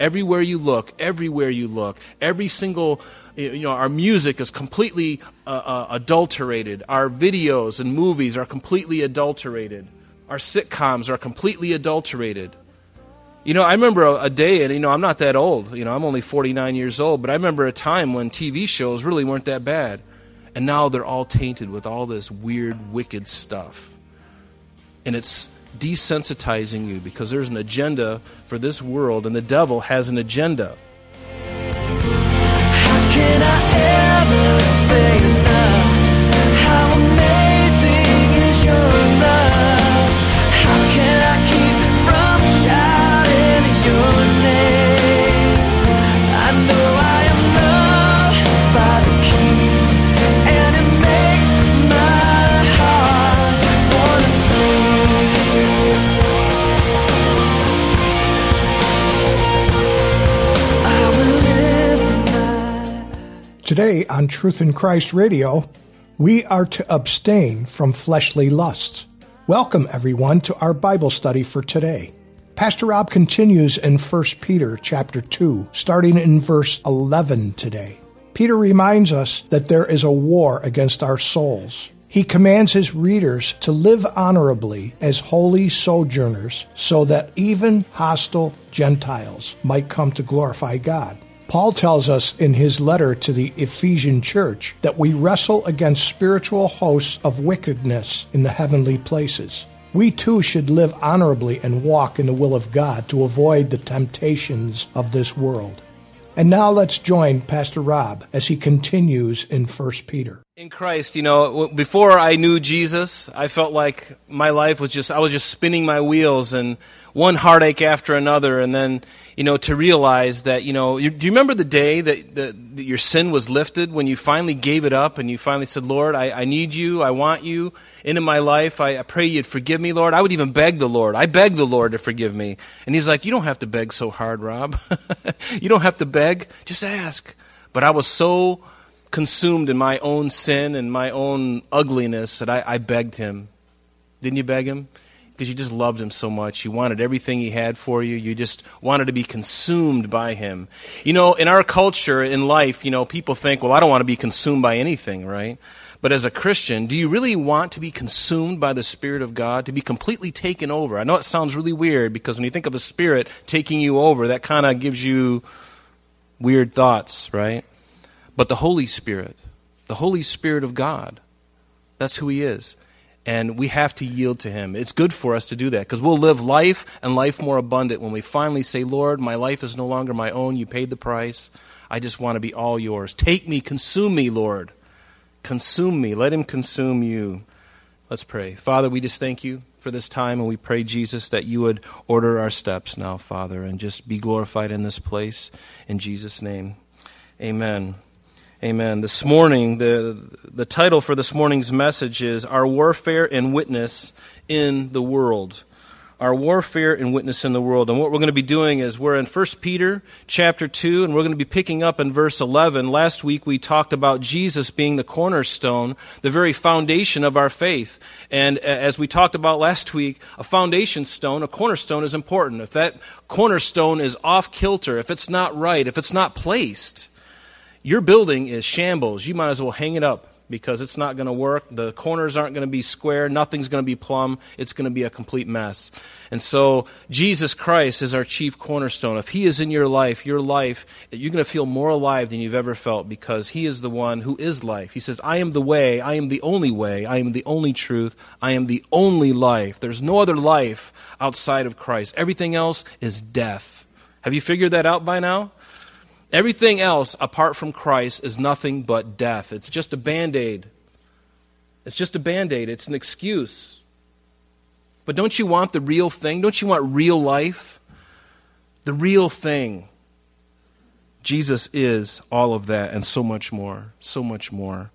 Everywhere you look, everywhere you look, every single, you know, our music is completely uh, uh, adulterated. Our videos and movies are completely adulterated. Our sitcoms are completely adulterated. You know, I remember a, a, day, and you know, I'm not that old. You know, I'm only 49 years old, but I remember a time when TV shows really weren't that bad. And now they're all tainted with all this weird, wicked stuff. And it's desensitizing you because there's an agenda for this world, and the devil has an agenda. Today on Truth in Christ Radio, we are to abstain from fleshly lusts. Welcome, everyone, to our Bible study for today. Pastor Rob continues in 1 Peter chapter 2, starting in verse 11 today. Peter reminds us that there is a war against our souls. He commands his readers to live honorably as holy sojourners so that even hostile Gentiles might come to glorify God. Paul tells us in his letter to the Ephesian church that we wrestle against spiritual hosts of wickedness in the heavenly places. We too should live honorably and walk in the will of God to avoid the temptations of this world. And now let's join Pastor Rob as he continues in 1 Peter. In Christ, you know, before I knew Jesus, I felt like my life was just, I was just spinning my wheels and one heartache after another. And then, you know, to realize that, you know, you, do you remember the day that, that, your sin was lifted when you finally gave it up and you finally said, Lord, I, I need you, I want you into my life. I, I pray you'd forgive me, Lord. I would even beg the Lord. I beg the Lord to forgive me. And he's like, You don't have to beg so hard, Rob. you don't have to beg, just ask. But I was so consumed in my own sin and my own ugliness that I, I begged him. Didn't you beg him? Because you just loved him so much. You wanted everything he had for you. You just wanted to be consumed by him. You know, in our culture, in life, you know, people think, well, I don't want to be consumed by anything, right? But as a Christian, do you really want to be consumed by the Spirit of God, to be completely taken over? I know it sounds really weird because when you think of the Spirit taking you over, that kind of gives you weird thoughts, right? But the Holy Spirit, the Holy Spirit of God, that's who He is. And we have to yield to Him. It's good for us to do that because we'll live life and life more abundant when we finally say, Lord, my life is no longer my own. You paid the price. I just want to be all yours. Take me, consume me, Lord. Consume me. Let Him consume you. Let's pray. Father, we just thank you for this time, and we pray, Jesus, that you would order our steps now, Father, and just be glorified in this place. In Jesus' name, amen. Amen. This morning, the, the title for this morning's message is Our Warfare and Witness in the World. Our warfare and witness in the world. And what we're going to be doing is we're in 1 Peter chapter 2, and we're going to be picking up in verse 11. Last week we talked about Jesus being the cornerstone, the very foundation of our faith. And as we talked about last week, a foundation stone, a cornerstone is important. If that cornerstone is off kilter, if it's not right, if it's not placed, your building is shambles. You might as well hang it up because it's not going to work. The corners aren't going to be square. Nothing's going to be plumb. It's going to be a complete mess. And so, Jesus Christ is our chief cornerstone. If He is in your life, your life, you're going to feel more alive than you've ever felt because He is the one who is life. He says, I am the way. I am the only way. I am the only truth. I am the only life. There's no other life outside of Christ. Everything else is death. Have you figured that out by now? Everything else apart from Christ is nothing but death. It's just a band aid. It's just a band aid. It's an excuse. But don't you want the real thing? Don't you want real life? The real thing. Jesus is all of that and so much more. So much more.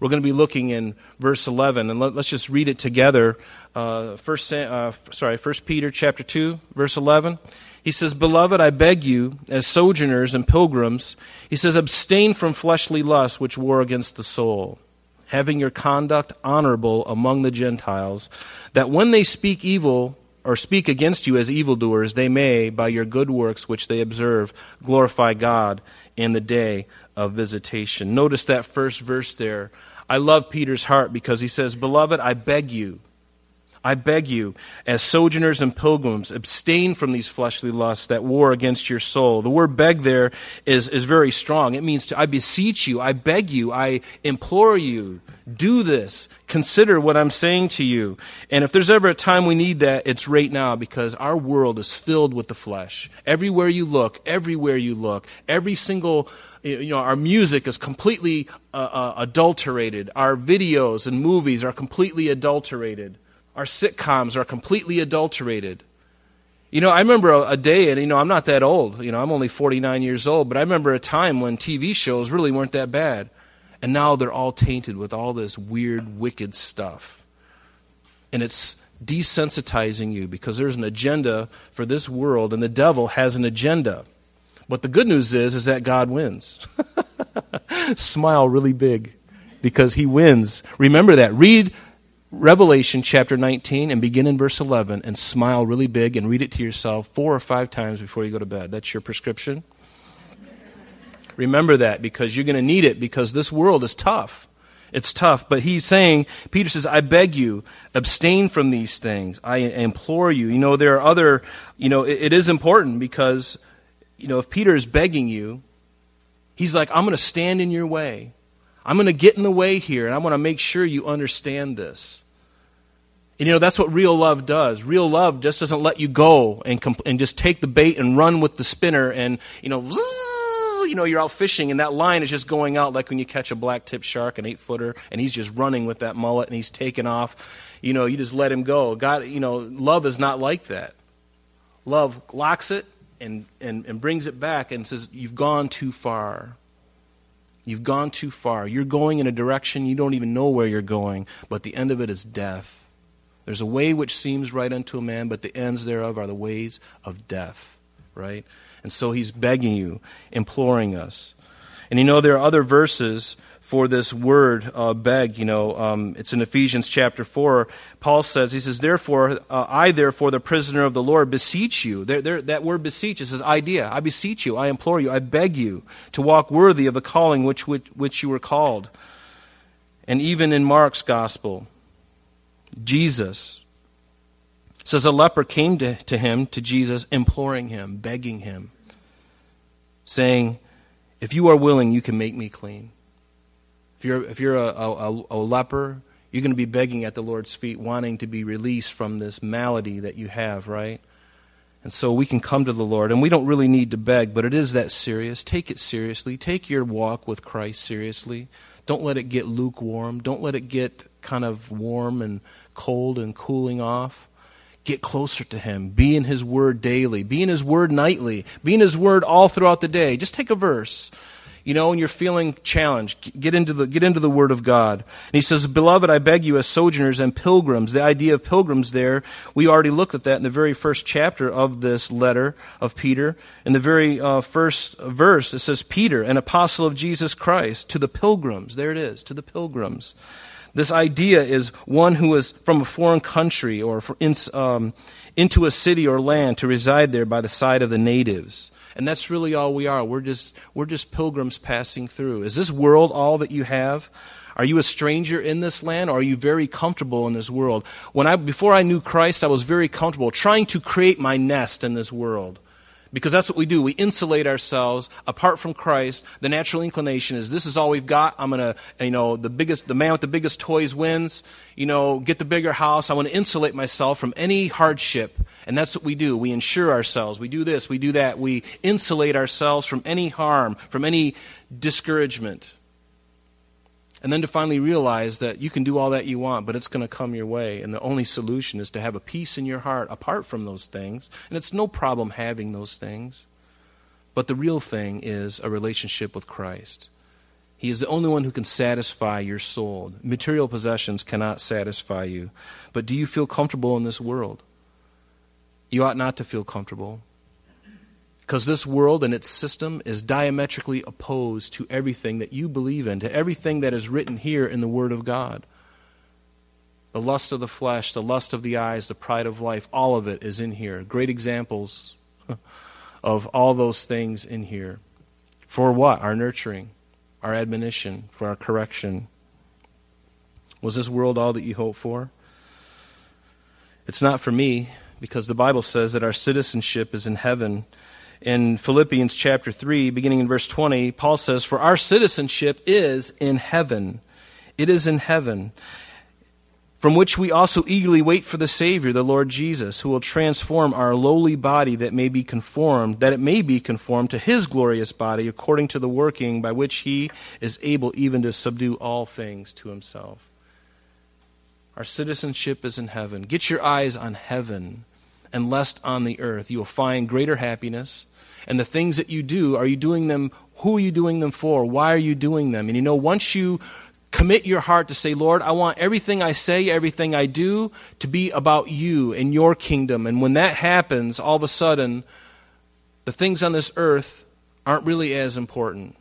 We're going to be looking in verse 11, and let, us just read it together. Uh, first, uh, sorry, First Peter chapter 2, verse 11. He says, Beloved, I beg you, as sojourners and pilgrims, he says, abstain from fleshly lusts which war against the soul, having your conduct honorable among the Gentiles, that when they speak evil or speak against you as evildoers, they may, by your good works which they observe, glorify God in the day of visitation. Notice that first verse there. I love Peter's heart because he says, Beloved, I beg you I beg you, as sojourners and pilgrims, abstain from these fleshly lusts that war against your soul. The word beg there is, is very strong. It means to, I beseech you, I beg you, I implore you, do this. Consider what I'm saying to you. And if there's ever a time we need that, it's right now because our world is filled with the flesh. Everywhere you look, everywhere you look, every single you know, our music is completely uh, uh, adulterated. Our videos and movies are completely adulterated. Our sitcoms are completely adulterated. You know, I remember a, a, day, and you know, I'm not that old. You know, I'm only 49 years old, but I remember a time when TV shows really weren't that bad. And now they're all tainted with all this weird, wicked stuff. And it's desensitizing you because there's an agenda for this world, and the devil has an agenda. But the good news is, is that God wins. Smile really big because he wins. Remember that. Read Revelation chapter 19 and begin in verse 11 and smile really big and read it to yourself four or five times before you go to bed. That's your prescription. Remember that because you're going to need it because this world is tough. It's tough. But he's saying, Peter says, I beg you, abstain from these things. I implore you. You know, there are other, you know, it, it is important because, you know, if Peter is begging you, he's like, I'm going to stand in your way. I'm going to get in the way here, and I want to make sure you understand this. And you know, that's what real love does. Real love just doesn't let you go and, and just take the bait and run with the spinner and, you know, you know, you're out fishing and that line is just going out like when you catch a black tip shark, an eight footer, and he's just running with that mullet and he's taking off. You know, you just let him go. God, you know, love is not like that. Love locks it and, and, and brings it back and says, You've gone too far. You've gone too far. You're going in a direction you don't even know where you're going, but the end of it is death. There's a way which seems right unto a man, but the ends thereof are the ways of death, right? And so he's begging you, imploring us. And you know, there are other verses for this word uh, beg. You know, um, it's in Ephesians chapter 4. Paul says, he says, Therefore, uh, I, therefore, the prisoner of the Lord, beseech you. There, there, that word beseech is his idea. I beseech you, I implore you, I beg you to walk worthy of the calling which, which, which you were called. And even in Mark's gospel, Jesus says a leper came to, to him, to Jesus, imploring him, begging him, saying, If you are willing, you can make me clean. If you're, if you're a, a, a leper, you're going to be begging at the Lord's feet, wanting to be released from this malady that you have, right? And so we can come to the Lord, and we don't really need to beg, but it is that serious. Take it seriously. Take your walk with Christ seriously. Don't let it get lukewarm. Don't let it get kind of warm and cold and cooling off. Get closer to Him. Be in His Word daily. Be in His Word nightly. Be in His Word all throughout the day. Just take a verse you know, when you're feeling challenged, get into the, get into the Word of God. And he says, Beloved, I beg you, as sojourners and pilgrims, the idea of pilgrims there, we already looked at that in the very first chapter of this letter of Peter. In the very uh, first verse, it says, Peter, an apostle of Jesus Christ, to the pilgrims. There it is, to the pilgrims. This idea is one who is from a foreign country or in, um, into a city or land to reside there by the side of the natives. And that's really all we are. We're just, we're just pilgrims passing through. Is this world all that you have? Are you a stranger in this land or are you very comfortable in this world? When I, before I knew Christ, I was very comfortable trying to create my nest in this world. Because that's what we do. We insulate ourselves apart from Christ. The natural inclination is this is all we've got. I'm going to, you know, the biggest, the man with the biggest toys wins. You know, get the bigger house. I want to insulate myself from any hardship. And that's what we do. We insure ourselves. We do this, we do that. We insulate ourselves from any harm, from any discouragement. And then to finally realize that you can do all that you want, but it's going to come your way. And the only solution is to have a peace in your heart apart from those things. And it's no problem having those things. But the real thing is a relationship with Christ. He is the only one who can satisfy your soul. Material possessions cannot satisfy you. But do you feel comfortable in this world? You ought not to feel comfortable. Because this world and its system is diametrically opposed to everything that you believe in, to everything that is written here in the Word of God. The lust of the flesh, the lust of the eyes, the pride of life, all of it is in here. Great examples of all those things in here. For what? Our nurturing our admonition, for our correction. Was this world all that you hoped for? It's not for me, because the Bible says that our citizenship is in heaven. In Philippians chapter 3, beginning in verse 20, Paul says, For our citizenship is in heaven. It is in heaven from which we also eagerly wait for the Savior, the Lord Jesus, who will transform our lowly body that may be conformed, that it may be conformed to his glorious body, according to the working by which he is able even to subdue all things to himself. Our citizenship is in heaven. Get your eyes on heaven and less on the earth. You will find greater happiness. And the things that you do, are you doing them? Who are you doing them for? Why are you doing them? And you know, once you commit your heart to say, Lord, I want everything I say, everything I do to be about you and your kingdom. And when that happens, all of a sudden, the things on this earth aren't really as important.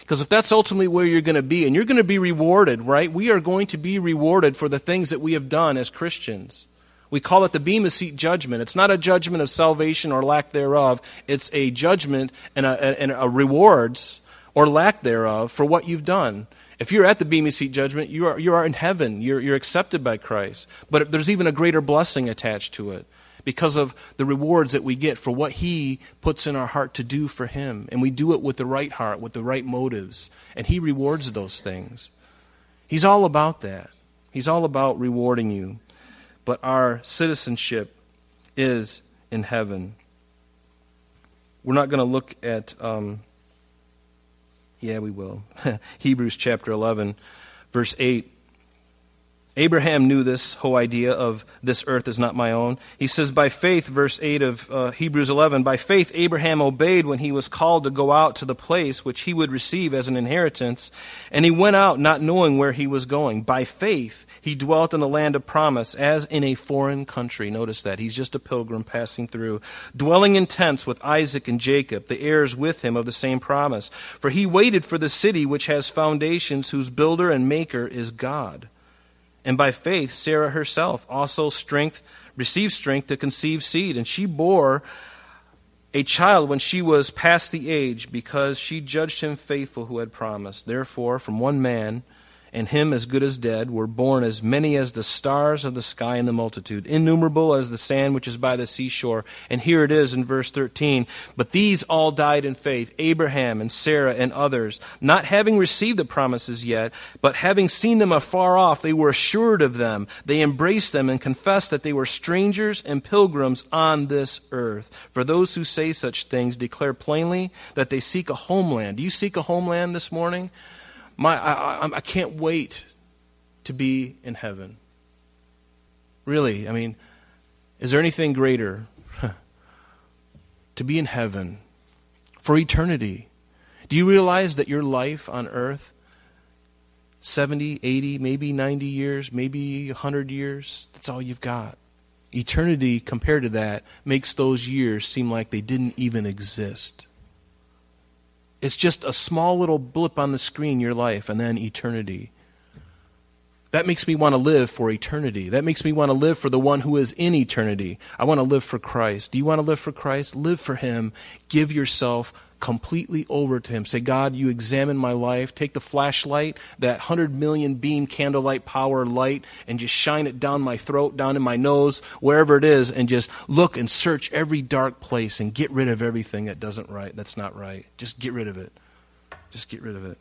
Because if that's ultimately where you're going to be, and you're going to be rewarded, right? We are going to be rewarded for the things that we have done as Christians. We call it the Bema Seat judgment. It's not a judgment of salvation or lack thereof. It's a judgment and a, and a rewards or lack thereof for what you've done. If you're at the Bema Seat judgment, you are, you are in heaven. You're, you're accepted by Christ. But there's even a greater blessing attached to it because of the rewards that we get for what He puts in our heart to do for Him. And we do it with the right heart, with the right motives. And He rewards those things. He's all about that. He's all about rewarding you. But our citizenship is in heaven. We're not going to look at. Um, yeah, we will. Hebrews chapter 11, verse 8. Abraham knew this whole idea of this earth is not my own. He says, by faith, verse 8 of uh, Hebrews 11, by faith Abraham obeyed when he was called to go out to the place which he would receive as an inheritance, and he went out not knowing where he was going. By faith he dwelt in the land of promise as in a foreign country. Notice that. He's just a pilgrim passing through, dwelling in tents with Isaac and Jacob, the heirs with him of the same promise. For he waited for the city which has foundations, whose builder and maker is God. And by faith, Sarah herself also strength, received strength to conceive seed, and she bore a child when she was past the age, because she judged him faithful who had promised. Therefore, from one man, and him as good as dead, were born as many as the stars of the sky in the multitude, innumerable as the sand which is by the seashore. And here it is in verse 13. But these all died in faith, Abraham and Sarah and others, not having received the promises yet, but having seen them afar off, they were assured of them. They embraced them and confessed that they were strangers and pilgrims on this earth. For those who say such things declare plainly that they seek a homeland. Do you seek a homeland this morning? My, I, I, I can't wait to be in heaven. Really, I mean, is there anything greater to be in heaven for eternity? Do you realize that your life on earth, 70, 80, maybe 90 years, maybe 100 years, that's all you've got? Eternity, compared to that, makes those years seem like they didn't even exist. It's just a small little blip on the screen, your life, and then eternity. That makes me want to live for eternity. That makes me want to live for the one who is in eternity. I want to live for Christ. Do you want to live for Christ? Live for Him. Give yourself completely over to Him. Say, God, you examine my life. Take the flashlight, that 100 million beam candlelight power light, and just shine it down my throat, down in my nose, wherever it is, and just look and search every dark place and get rid of everything that doesn't right, that's not right. Just get rid of it. Just get rid of it.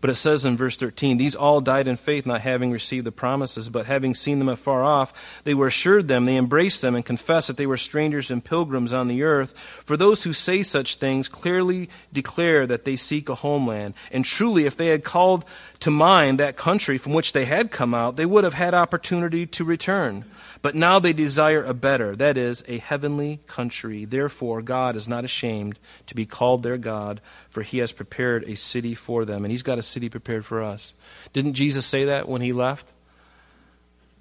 But it says in verse 13, These all died in faith, not having received the promises, but having seen them afar off, they were assured them, they embraced them, and confessed that they were strangers and pilgrims on the earth. For those who say such things clearly declare that they seek a homeland. And truly, if they had called to mind that country from which they had come out, they would have had opportunity to return. But now they desire a better, that is, a heavenly country. Therefore, God is not ashamed to be called their God for he has prepared a city for them. And he's got a city prepared for us. Didn't Jesus say that when he left?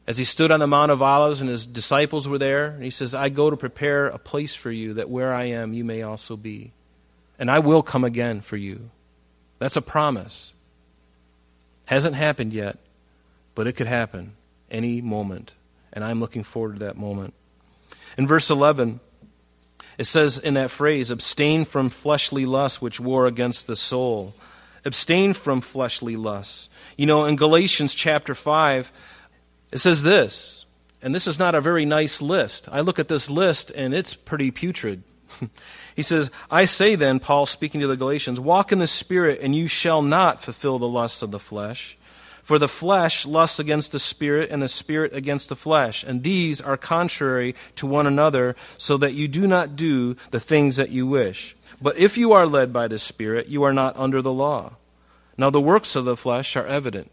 As he stood on the Mount of Olives and his disciples were there, he says, I go to prepare a place for you that where I am you may also be. And I will come again for you. That's a promise. Hasn't happened yet, but it could happen any moment. And I'm looking forward to that moment. In verse 11, it says in that phrase, abstain from fleshly lusts which war against the soul. Abstain from fleshly lusts. You know, in Galatians chapter 5, it says this, and this is not a very nice list. I look at this list and it's pretty putrid. he says, I say then, Paul speaking to the Galatians, walk in the Spirit, and you shall not fulfill the lusts of the flesh. For the flesh lusts against the spirit, and the spirit against the flesh. And these are contrary to one another, so that you do not do the things that you wish. But if you are led by the Spirit, you are not under the law. Now the works of the flesh are evident,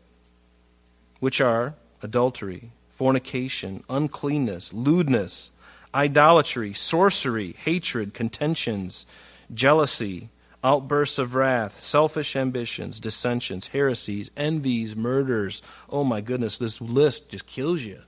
which are adultery, fornication, uncleanness, lewdness, idolatry, sorcery, hatred, contentions, jealousy outbursts of wrath, selfish ambitions, dissensions, heresies, envies, murders. Oh my goodness, this list just kills you.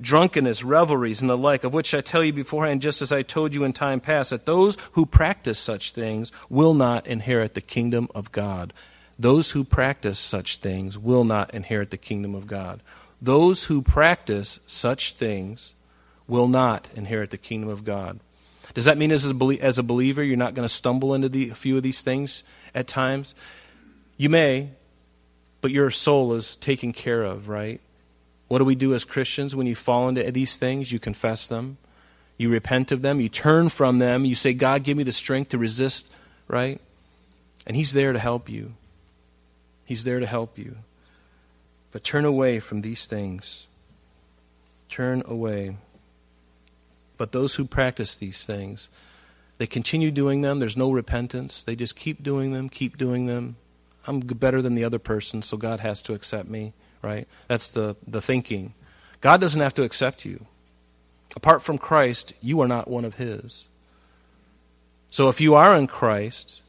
Drunkenness, revelries, and the like, of which I tell you beforehand, just as I told you in time past, that those who practice such things will not inherit the kingdom of God. Those who practice such things will not inherit the kingdom of God. Those who practice such things will not inherit the kingdom of God. Does that mean as a, as a believer you're not going to stumble into the, a few of these things at times? You may, but your soul is taken care of, right? What do we do as Christians when you fall into these things? You confess them, you repent of them, you turn from them, you say, God, give me the strength to resist, right? And He's there to help you. He's there to help you. But turn away from these things. Turn away. But those who practice these things, they continue doing them. There's no repentance. They just keep doing them, keep doing them. I'm better than the other person, so God has to accept me, right? That's the, the thinking. God doesn't have to accept you. Apart from Christ, you are not one of His. So if you are in Christ,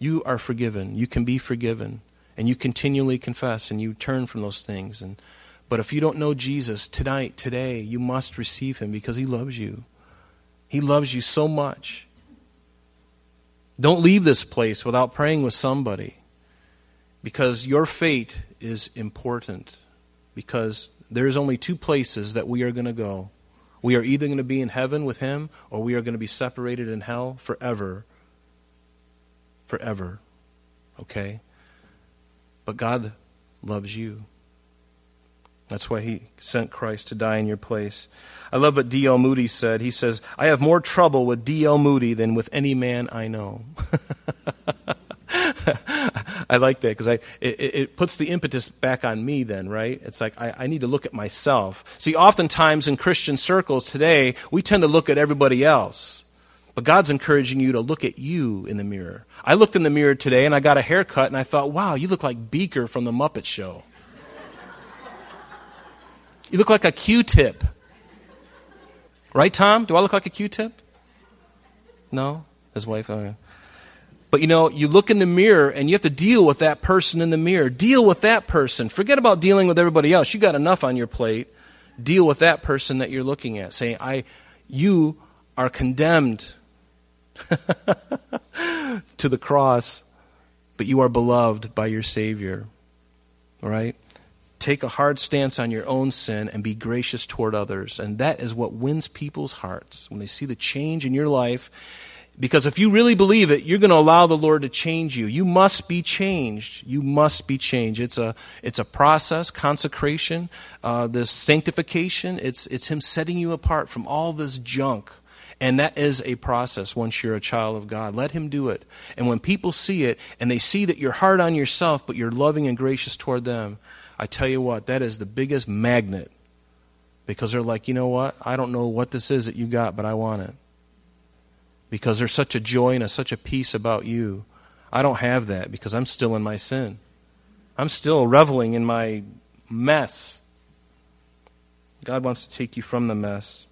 you are forgiven. You can be forgiven. And you continually confess and you turn from those things. And, but if you don't know Jesus tonight, today, you must receive Him because He loves you. He loves you so much. Don't leave this place without praying with somebody because your fate is important. Because there's only two places that we are going to go. We are either going to be in heaven with Him or we are going to be separated in hell forever. Forever. Okay? But God loves you. That's why he sent Christ to die in your place. I love what D.L. Moody said. He says, I have more trouble with D.L. Moody than with any man I know. I like that because it, it, puts the impetus back on me then, right? It's like I, I need to look at myself. See, oftentimes in Christian circles today, we tend to look at everybody else. But God's encouraging you to look at you in the mirror. I looked in the mirror today and I got a haircut and I thought, wow, you look like Beaker from the Muppet Show. You look like a Q tip. Right, Tom? Do I look like a Q tip? No? His wife? Oh, yeah. But you know, you look in the mirror and you have to deal with that person in the mirror. Deal with that person. Forget about dealing with everybody else. You got enough on your plate. Deal with that person that you're looking at. Saying, I, you are condemned to the cross, but you are beloved by your Savior. Right? Take a hard stance on your own sin and be gracious toward others. And that is what wins people's hearts when they see the change in your life. Because if you really believe it, you're going to allow the Lord to change you. You must be changed. You must be changed. It's a, it's a process, consecration, uh, this sanctification. It's, it's Him setting you apart from all this junk. And that is a process once you're a child of God. Let Him do it. And when people see it and they see that you're hard on yourself, but you're loving and gracious toward them, I tell you what, that is the biggest magnet because they're like, you know what? I don't know what this is that you got, but I want it. Because there's such a joy and a, such a peace about you. I don't have that because I'm still in my sin. I'm still reveling in my mess. God wants to take you from the mess.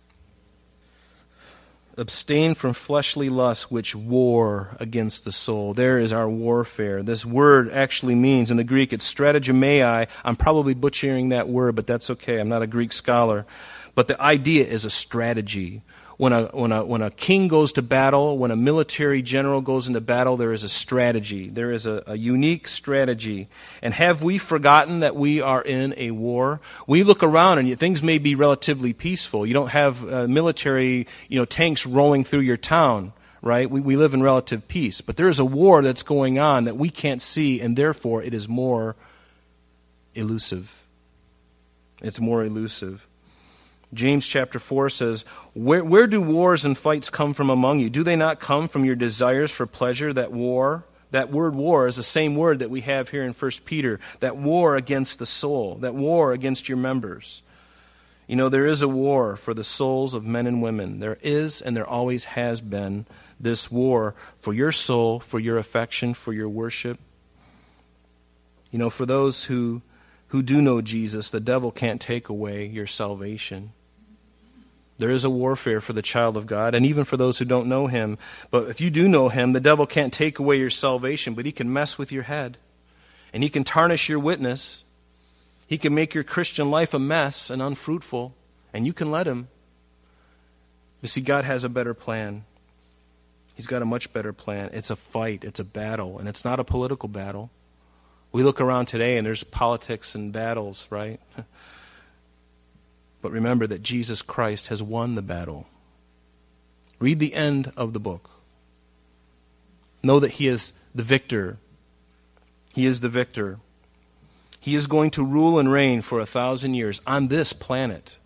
Abstain from fleshly lusts which war against the soul. There is our warfare. This word actually means, in the Greek, it's strategemai. I'm probably butchering that word, but that's okay. I'm not a Greek scholar. But the idea is a strategy when a, when, a, when a king goes to battle, when a military general goes into battle, there is a strategy. There is a, a unique strategy. And have we forgotten that we are in a war? We look around and things may be relatively peaceful. You don't have uh, military you know, tanks rolling through your town right? We, we live in relative peace. But there is a war that's going on that we can't see, and therefore it is more elusive. It's more elusive. James chapter 4 says, where, where do wars and fights come from among you? Do they not come from your desires for pleasure, that war? That word war is the same word that we have here in 1 Peter. That war against the soul, that war against your members. You know, there is a war for the souls of men and women. There is, and there always has been, this war for your soul, for your affection, for your worship. You know, for those who, who do know Jesus, the devil can't take away your salvation. There is a warfare for the child of God and even for those who don't know him. But if you do know him, the devil can't take away your salvation, but he can mess with your head. And he can tarnish your witness. He can make your Christian life a mess and unfruitful. And you can let him. But see, God has a better plan. He's got a much better plan. It's a fight, it's a battle, and it's not a political battle. We look around today and there's politics and battles, right? But remember that Jesus Christ has won the battle. Read the end of the book. Know that He is the victor. He is the victor. He is going to rule and reign for a thousand years on this planet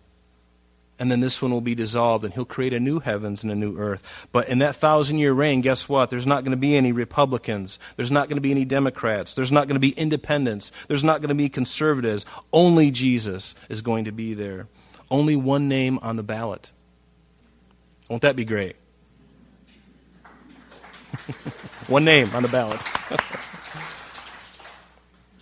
and then this one will be dissolved, and he'll create a new heavens and a new earth. But in that thousand year reign, guess what? There's not going to be any Republicans. There's not going to be any Democrats. There's not going to be independents. There's not going to be conservatives. Only Jesus is going to be there. Only one name on the ballot. Won't that be great? one name on the ballot.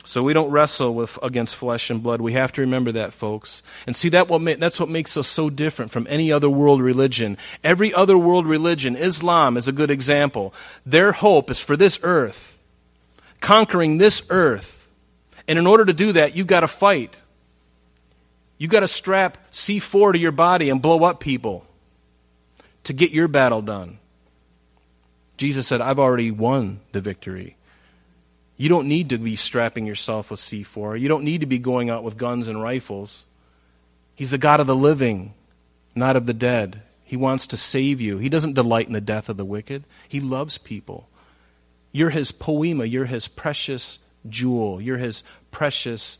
So we don't wrestle with against flesh and blood. We have to remember that, folks. And see that what ma- that's what makes us so different from any other world religion. Every other world religion, Islam is a good example. Their hope is for this earth, conquering this earth. And in order to do that, you've got to fight. You've got to strap C4 to your body and blow up people to get your battle done. Jesus said, I've already won the victory. You don't need to be strapping yourself with C4. You don't need to be going out with guns and rifles. He's the God of the living, not of the dead. He wants to save you. He doesn't delight in the death of the wicked. He loves people. You're his poema. You're his precious jewel. You're his precious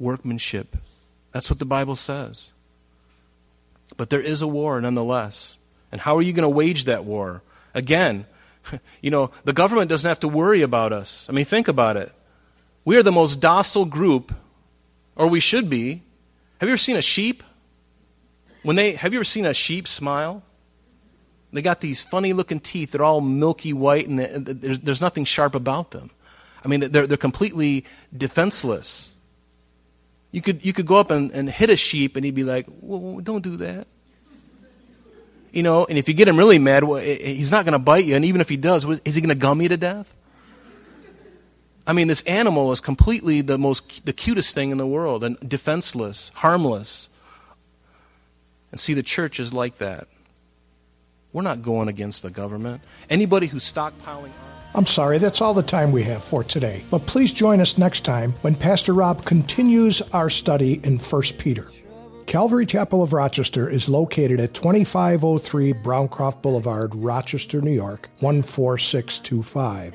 workmanship. That's what the Bible says. But there is a war nonetheless. And how are you going to wage that war? Again, you know, the government doesn't have to worry about us. I mean, think about it. We are the most docile group, or we should be. Have you ever seen a sheep? When they have you ever seen a sheep smile? They got these funny looking teeth. They're all milky white, and there's, there's nothing sharp about them. I mean, they're, they're completely defenseless. You could, you could go up and, and hit a sheep, and he'd be like, well, don't do that you know, and if you get him really mad, well, he's not going to bite you. And even if he does, is he going to gum you to death? I mean, this animal is completely the most, the cutest thing in the world and defenseless, harmless. And see, the church is like that. We're not going against the government. Anybody who's stockpiling. I'm sorry, that's all the time we have for today. But please join us next time when Pastor Rob continues our study in 1 Peter. Calvary Chapel of Rochester is located at 2503 Browncroft Boulevard, Rochester, New York, 14625.